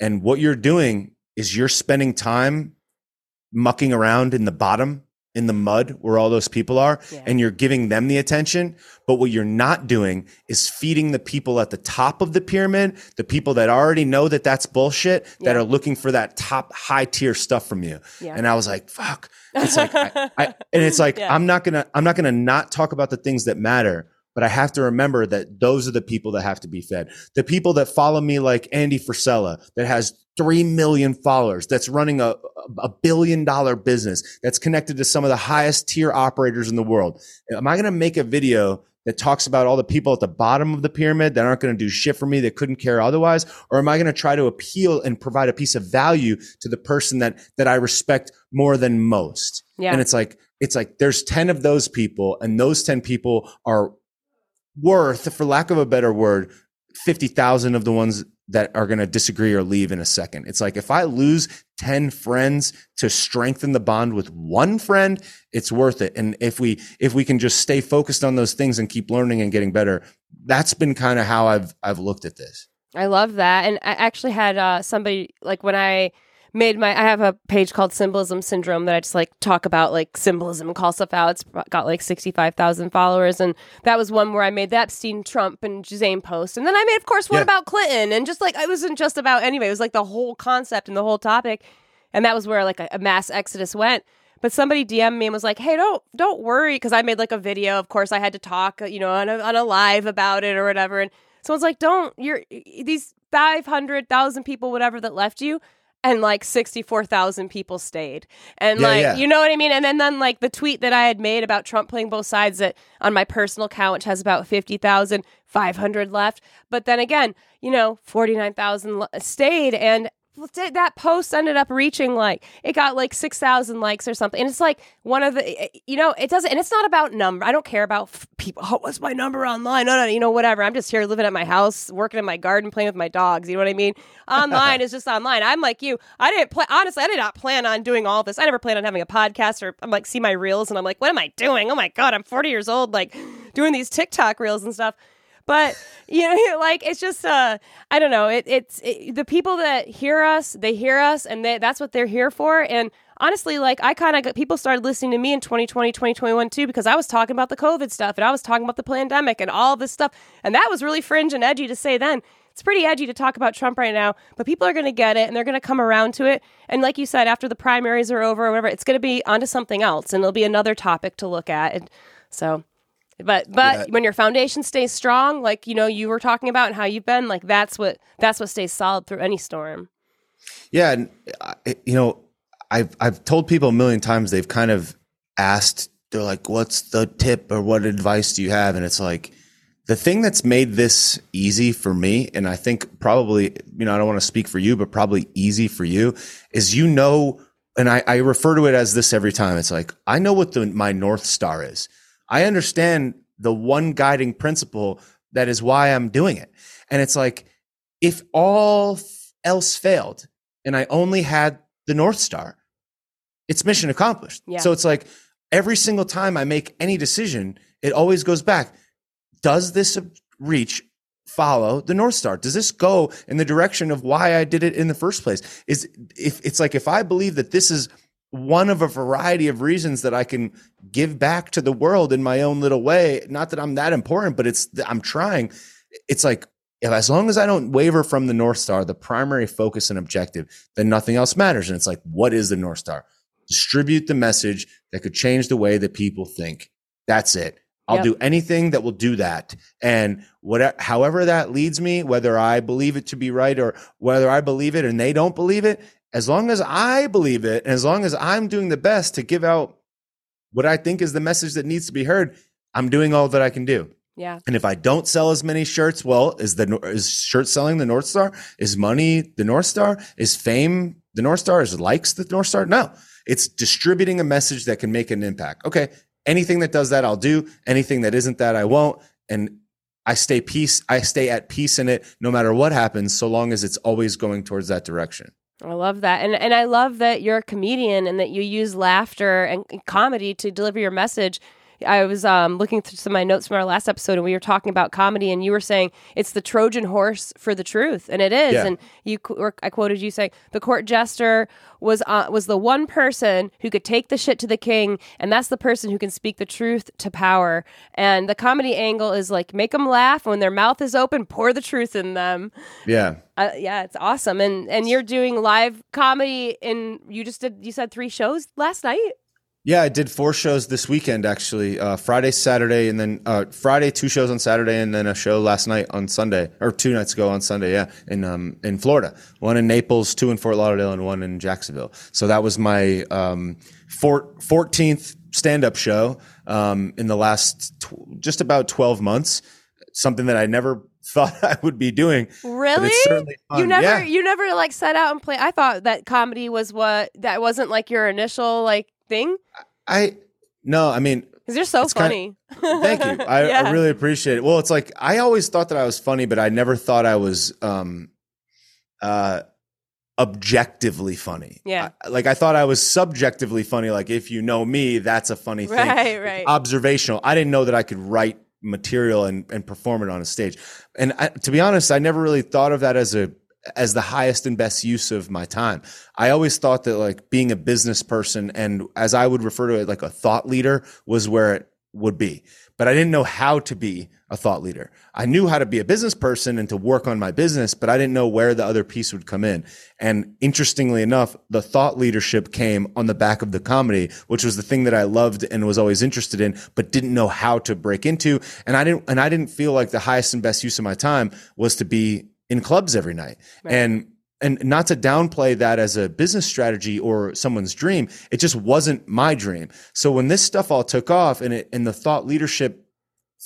And what you're doing is you're spending time mucking around in the bottom, in the mud where all those people are, Yeah. and you're giving them the attention. But what you're not doing is feeding the people at the top of the pyramid, the people that already know that that's bullshit, that are looking for that top high tier stuff from you. Yeah. And I was like, fuck. It's like, I, I, and it's like, Yeah. I'm not gonna, I'm not gonna not talk about the things that matter. But I have to remember that those are the people that have to be fed. The people that follow me, like Andy Frisella, that has three million followers, that's running a, a billion dollar business, that's connected to some of the highest tier operators in the world. Am I going to make a video that talks about all the people at the bottom of the pyramid that aren't going to do shit for me that couldn't care otherwise? Or am I going to try to appeal and provide a piece of value to the person that, that I respect more than most? Yeah. And it's like, it's like there's 10 of those people and those 10 people are worth, for lack of a better word, 50,000 of the ones that are going to disagree or leave in a second. It's like if I lose 10 friends to strengthen the bond with one friend, it's worth it. And if we if we can just stay focused on those things and keep learning and getting better, that's been kind of how I've I've looked at this. I love that. And I actually had uh, somebody like when I made my I have a page called Symbolism Syndrome that I just like talk about like symbolism and call stuff out. It's got like 65,000 followers and that was one where I made the Epstein, Trump and Ghislaine post. And then I made of course one Yeah. about Clinton and just like it wasn't just about anyway, it was like the whole concept and the whole topic. And that was where like a, a mass exodus went. But somebody DM'd me and was like, "Hey, don't don't worry," because I made like a video. Of course, I had to talk, you know, on a, on a live about it or whatever. And someone's like, "Don't you're these five hundred thousand people, whatever that left you." And like sixty four thousand people stayed, and Yeah, like yeah. you know what I mean. And then then like the tweet that I had made about Trump playing both sides that on my personal account, which has about 50,000, 500 left. But then again, you know, forty nine thousand stayed, and that post ended up reaching like it got like 6000 likes or something. And it's like one of the eh, eh, you know it doesn't and it's not about number i don't care about f- people oh what's my number online? No no you know whatever. I'm just here living at my house working in my garden playing with my dogs you know what i mean? Online is just online. I'm like you. I didn't plan honestly i did not plan on doing all this. I never planned on having a podcast or i'm like see my reels and i'm like what am i doing? Oh my god i'm 40 years old like doing these tiktok reels and stuff but you know like it's just uh i don't know it, it's it, the people that hear us they hear us and they, that's what they're here for and honestly like i kind of people started listening to me in 2020 2021 too because i was talking about the covid stuff and i was talking about the pandemic and all this stuff and that was really fringe and edgy to say then it's pretty edgy to talk about Trump right now, but people are going to get it and they're going to come around to it. And like you said, after the primaries are over or whatever, it's going to be onto something else and it'll be another topic to look at. And so but but Yeah. when your foundation stays strong, like you know you were talking about and how you've been, like that's what that's what stays solid through any storm. Yeah, and I, you know, I've I've told people a million times. They've kind of asked. They're like, "What's the tip or what advice do you have?" And it's like the thing that's made this easy for me, and I think probably, you know, I don't want to speak for you, but probably easy for you is you know, and I, I refer to it as this every time. It's like I know what the, my north star is. I understand the one guiding principle that is why I'm doing it, and it's like if all else failed and I only had the North Star, it's mission accomplished. Yeah. So it's like every single time I make any decision, it always goes back. Does this reach follow the North Star? Does this go in the direction of why I did it in the first place? Is if it's like if I believe that this is one of a variety of reasons that I can give back to the world in my own little way, not that I'm that important, but it's I'm trying. It's like if as long as I don't waver from the North Star, the primary focus and objective, then nothing else matters. And it's like, what is the North Star? Distribute the message that could change the way that people think. That's it. I'll Yep. do anything that will do that. And whatever, however that leads me, whether I believe it to be right or whether I believe it and they don't believe it, as long as I believe it and as long as I'm doing the best to give out what I think is the message that needs to be heard, I'm doing all that I can do. Yeah, And if I don't sell as many shirts, well, is the is shirt selling the North Star? Is money the North Star? Is fame the North Star? Is likes the North Star? No. It's distributing a message that can make an impact. Okay. Anything that does that, I'll do. Anything that isn't that, I won't. And I stay peace. I stay at peace in it no matter what happens, so long as it's always going towards that direction. I love that, and and I love that you're a comedian and that you use laughter and comedy to deliver your message. I was um, looking through some of my notes from our last episode, and we were talking about comedy, and you were saying it's the Trojan horse for the truth, and it is. Yeah. And you, I quoted you saying the court jester was uh, was the one person who could take the shit to the king, and that's the person who can speak the truth to power. And the comedy angle is like make them laugh when their mouth is open, pour the truth in them. Yeah. Uh, yeah, it's awesome. And and you're doing live comedy and you just did you said 3 shows last night? Yeah, I did four shows this weekend actually. Uh, Friday, Saturday, and then uh, Friday two shows on Saturday, and then a show last night on Sunday or two nights ago on Sunday. Yeah, in um, in Florida, one in Naples, two in Fort Lauderdale, and one in Jacksonville. So that was my um, fourteenth stand up show um, in the last tw- just about twelve months. Something that I never thought I would be doing. Really? it's certainly fun. You never Yeah. you never like set out and play. I thought that comedy was what that wasn't like your initial like thing I no, I mean cuz you're so It's kinda- funny. Thank you. I, Yeah. I really appreciate it. Well, it's like I always thought that I was funny, but I never thought I was um uh objectively funny. Yeah. I- like I thought I was subjectively funny. Like if you know me, that's a funny thing. Right, right. Observational. I didn't know that I could write material and, and perform it on a stage. And I, to be honest, I never really thought of that as a as the highest and best use of my time. I always thought that like being a business person and as I would refer to it like a thought leader was where it would be. But I didn't know how to be a thought leader. I knew how to be a business person and to work on my business, but I didn't know where the other piece would come in. And interestingly enough, the thought leadership came on the back of the comedy, which was the thing that I loved and was always interested in, but didn't know how to break into. And I didn't, and I didn't feel like the highest and best use of my time was to be in clubs every night. Right. And and not to downplay that as a business strategy or someone's dream, it just wasn't my dream. So when this stuff all took off and it and the thought leadership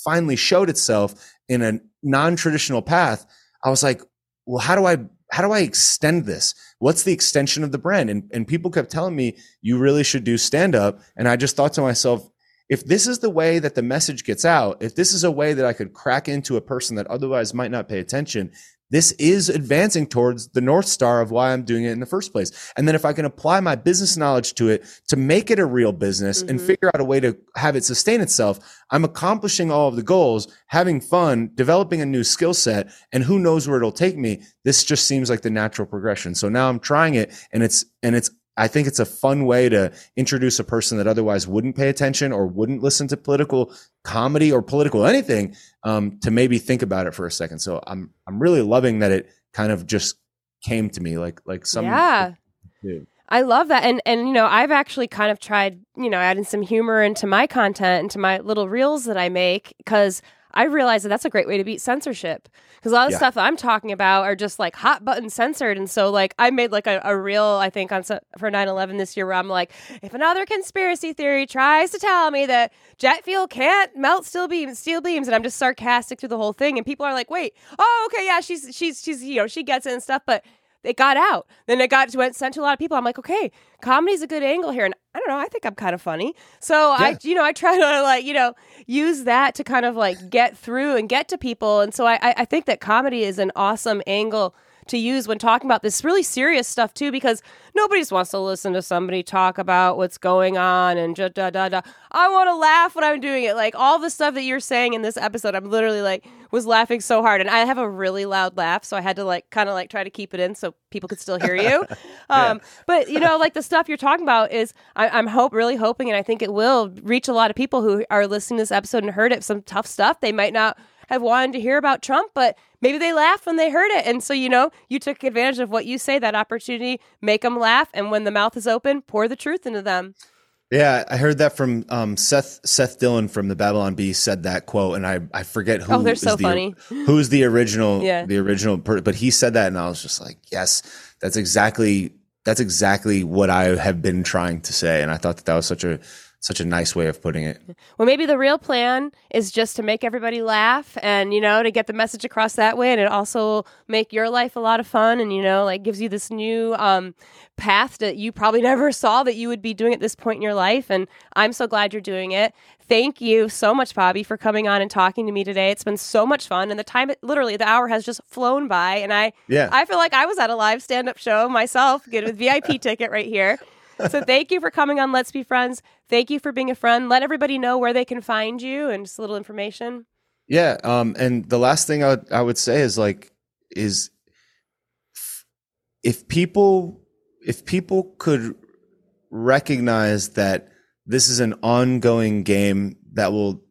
finally showed itself in a non-traditional path, I was like, well, how do I how do I extend this? What's the extension of the brand? And and people kept telling me you really should do stand up. And I just thought to myself, if this is the way that the message gets out, if this is a way that I could crack into a person that otherwise might not pay attention, this is advancing towards the North Star of why I'm doing it in the first place. And then if I can apply my business knowledge to it to make it a real business mm-hmm. and figure out a way to have it sustain itself, I'm accomplishing all of the goals, having fun, developing a new skill set, and who knows where it'll take me. This just seems like the natural progression. So now I'm trying it and it's, and it's I think it's a fun way to introduce a person that otherwise wouldn't pay attention or wouldn't listen to political comedy or political anything um, to maybe think about it for a second. So I'm I'm really loving that it kind of just came to me like like some yeah. I love that. And and you know, I've actually kind of tried, you know, adding some humor into my content, into my little reels that I make cuz I realize that that's a great way to beat censorship because a lot of yeah. stuff I'm talking about are just like hot button censored. And so, like, I made like a, a reel, I think, on for 9 11 this year where I'm like, if another conspiracy theory tries to tell me that jet fuel can't melt steel beams, steel beams, and I'm just sarcastic through the whole thing, and people are like, wait, oh, okay, yeah, she's, she's, she's, you know, she gets it and stuff, but it got out. Then it got went sent to a lot of people. I'm like, okay, comedy's a good angle here, and I don't know. I think I'm kind of funny, so yeah. I, you know, I try to like, you know, use that to kind of like get through and get to people. And so I, I think that comedy is an awesome angle to use when talking about this really serious stuff too, because nobody just wants to listen to somebody talk about what's going on and da da da da. I want to laugh when I'm doing it. Like all the stuff that you're saying in this episode, I'm literally like was laughing so hard, and I have a really loud laugh, so I had to like kind of like try to keep it in so people could still hear you. um, yeah. But you know, like the stuff you're talking about is I, am hope really hoping, and I think it will reach a lot of people who are listening to this episode and heard it. Some tough stuff they might not have wanted to hear about Trump, but maybe they laughed when they heard it. And so, you know, you took advantage of what you say, that opportunity, make them laugh. And when the mouth is open, pour the truth into them. Yeah, I heard that from um, Seth Seth Dillon from the Babylon Bee said that quote, and I, I forget who. Oh, they're so the, funny. Who's the original? Yeah. the original. but he said that, and I was just like, yes, that's exactly that's exactly what I have been trying to say, and I thought that that was such a such a nice way of putting it. Well, maybe the real plan is just to make everybody laugh and, you know, to get the message across that way. And it also make your life a lot of fun and, you know, like gives you this new um, path that you probably never saw that you would be doing at this point in your life. And I'm so glad you're doing it. Thank you so much, Bobby, for coming on and talking to me today. It's been so much fun. And the time, literally, the hour has just flown by. And I, yeah. I feel like I was at a live stand up show myself, good with VIP ticket right here so thank you for coming on Let's Be Friends. Thank you for being a friend. Let everybody know where they can find you and just a little information. Yeah. Um, and the last thing I would, I would say is like, is if people, if people could recognize that this is an ongoing game that will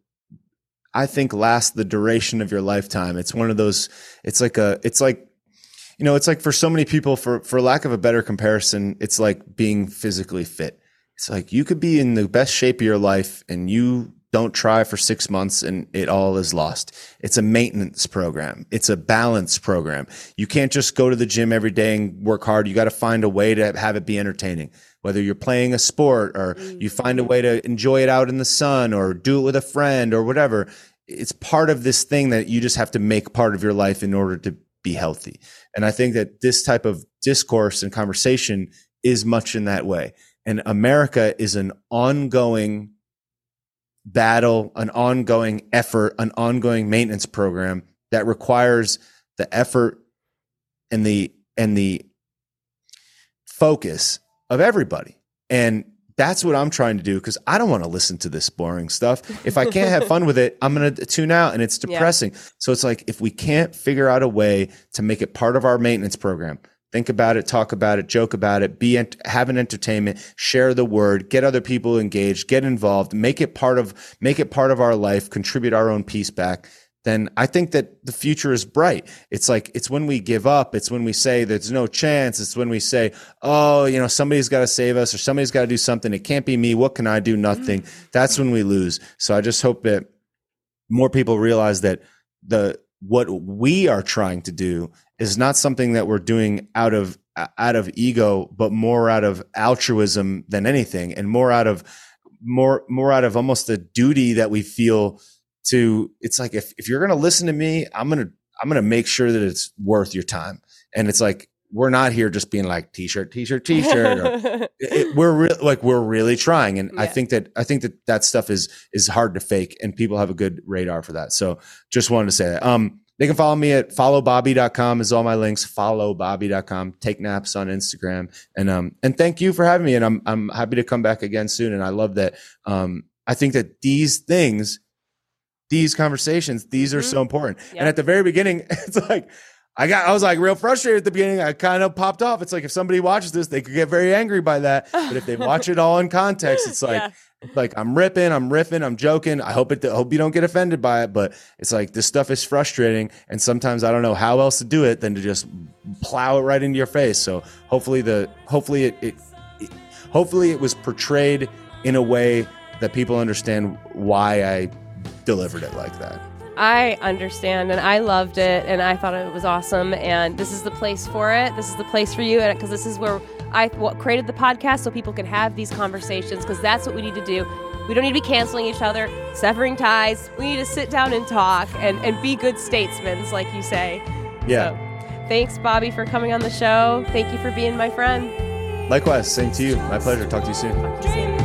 I think last the duration of your lifetime. It's one of those it's like a it's like you know, it's like for so many people, for for lack of a better comparison, it's like being physically fit. It's like you could be in the best shape of your life and you don't try for six months and it all is lost. It's a maintenance program. It's a balance program. You can't just go to the gym every day and work hard. You got to find a way to have it be entertaining. Whether you're playing a sport or you mm. find a way to enjoy it out in the sun or do it with a friend or whatever, it's part of this thing that you just have to make part of your life in order to be healthy. And I think that this type of discourse and conversation is much in that way. And America is an ongoing battle, an ongoing effort, an ongoing maintenance program that requires the effort and the and the focus of everybody. And that's what I'm trying to do because I don't want to listen to this boring stuff. If I can't have fun with it, I'm going to tune out and it's depressing. Yeah. So it's like if we can't figure out a way to make it part of our maintenance program, think about it, talk about it, joke about it, be ent- have an entertainment, share the word, get other people engaged, get involved, make it part of make it part of our life, contribute our own piece back then I think that the future is bright. It's like, it's when we give up. It's when we say there's no chance. It's when we say, oh, you know, somebody's got to save us or somebody's got to do something. It can't be me. What can I do? Nothing. Mm-hmm. That's when we lose. So I just hope that more people realize that the, what we are trying to do is not something that we're doing out of, out of ego, but more out of altruism than anything and more out of, more, more out of almost a duty that we feel to it's like if, if you're going to listen to me i'm going to i'm to make sure that it's worth your time. And it's like we're not here just being like t-shirt t-shirt t-shirt or, it, we're re- like we're really trying. And yeah. i think that i think that that stuff is is hard to fake and people have a good radar for that. So just wanted to say that. Um they can follow me at followbobby.com is all my links followbobby.com take naps on instagram. And um and thank you for having me and i'm i'm happy to come back again soon. And i love that um i think that these things these conversations, these are mm-hmm. so important. Yep. And at the very beginning, it's like, I got, I was like real frustrated at the beginning. I kind of popped off. It's like if somebody watches this, they could get very angry by that. But if they watch it all in context, it's like, yeah. like I'm ripping, I'm riffing, I'm joking. I hope it, I hope you don't get offended by it. But it's like this stuff is frustrating, and sometimes I don't know how else to do it than to just plow it right into your face. So hopefully the, hopefully it, it, it hopefully it was portrayed in a way that people understand why I delivered it like that. I understand and I loved it and I thought it was awesome and this is the place for it. This is the place for you and because this is where I created the podcast so people can have these conversations because that's what we need to do. We don't need to be canceling each other, severing ties. We need to sit down and talk and, and be good statesmen, like you say. Yeah. So, thanks, Bobby, for coming on the show. Thank you for being my friend. Likewise. Same to you. My pleasure. Talk to you soon. Talk to you soon.